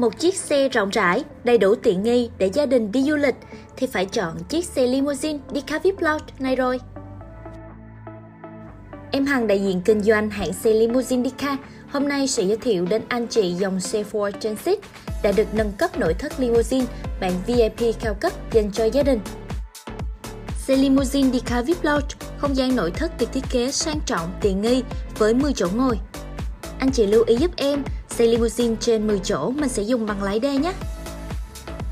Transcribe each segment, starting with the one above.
một chiếc xe rộng rãi, đầy đủ tiện nghi để gia đình đi du lịch thì phải chọn chiếc xe limousine đi cà VIP Lounge này rồi. Em Hằng đại diện kinh doanh hãng xe limousine Dika hôm nay sẽ giới thiệu đến anh chị dòng xe Ford Transit đã được nâng cấp nội thất limousine bản VIP cao cấp dành cho gia đình. Xe limousine Dika VIP Lounge không gian nội thất được thiết kế sang trọng, tiện nghi với 10 chỗ ngồi. Anh chị lưu ý giúp em, xe limousine trên 10 chỗ mình sẽ dùng bằng lái D nhé.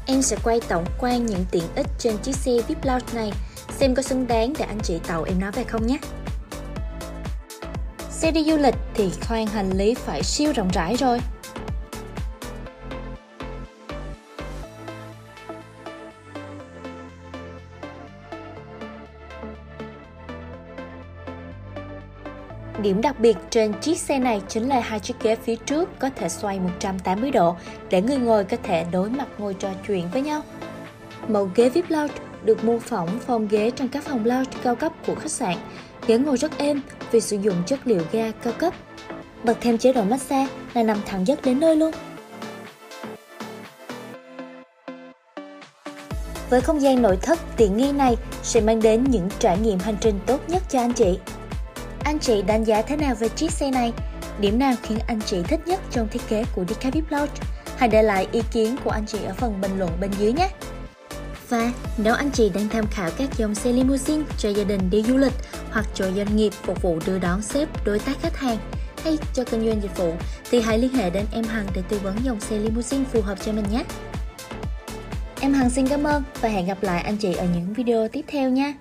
Em sẽ quay tổng quan những tiện ích trên chiếc xe VIP Lounge này, xem có xứng đáng để anh chị tàu em nói về không nhé. Xe đi du lịch thì khoang hành lý phải siêu rộng rãi rồi. Điểm đặc biệt trên chiếc xe này chính là hai chiếc ghế phía trước có thể xoay 180 độ để người ngồi có thể đối mặt ngồi trò chuyện với nhau. Mẫu ghế VIP Lounge được mô phỏng phòng ghế trong các phòng lounge cao cấp của khách sạn. Ghế ngồi rất êm vì sử dụng chất liệu ga cao cấp. Bật thêm chế độ massage là nằm thẳng giấc đến nơi luôn. Với không gian nội thất tiện nghi này sẽ mang đến những trải nghiệm hành trình tốt nhất cho anh chị. Anh chị đánh giá thế nào về chiếc xe này? Điểm nào khiến anh chị thích nhất trong thiết kế của Decapip Lounge? Hãy để lại ý kiến của anh chị ở phần bình luận bên dưới nhé! Và nếu anh chị đang tham khảo các dòng xe limousine cho gia đình đi du lịch hoặc cho doanh nghiệp phục vụ đưa đón sếp, đối tác khách hàng hay cho kinh doanh dịch vụ, thì hãy liên hệ đến em Hằng để tư vấn dòng xe limousine phù hợp cho mình nhé. Em Hằng xin cảm ơn và hẹn gặp lại anh chị ở những video tiếp theo nha.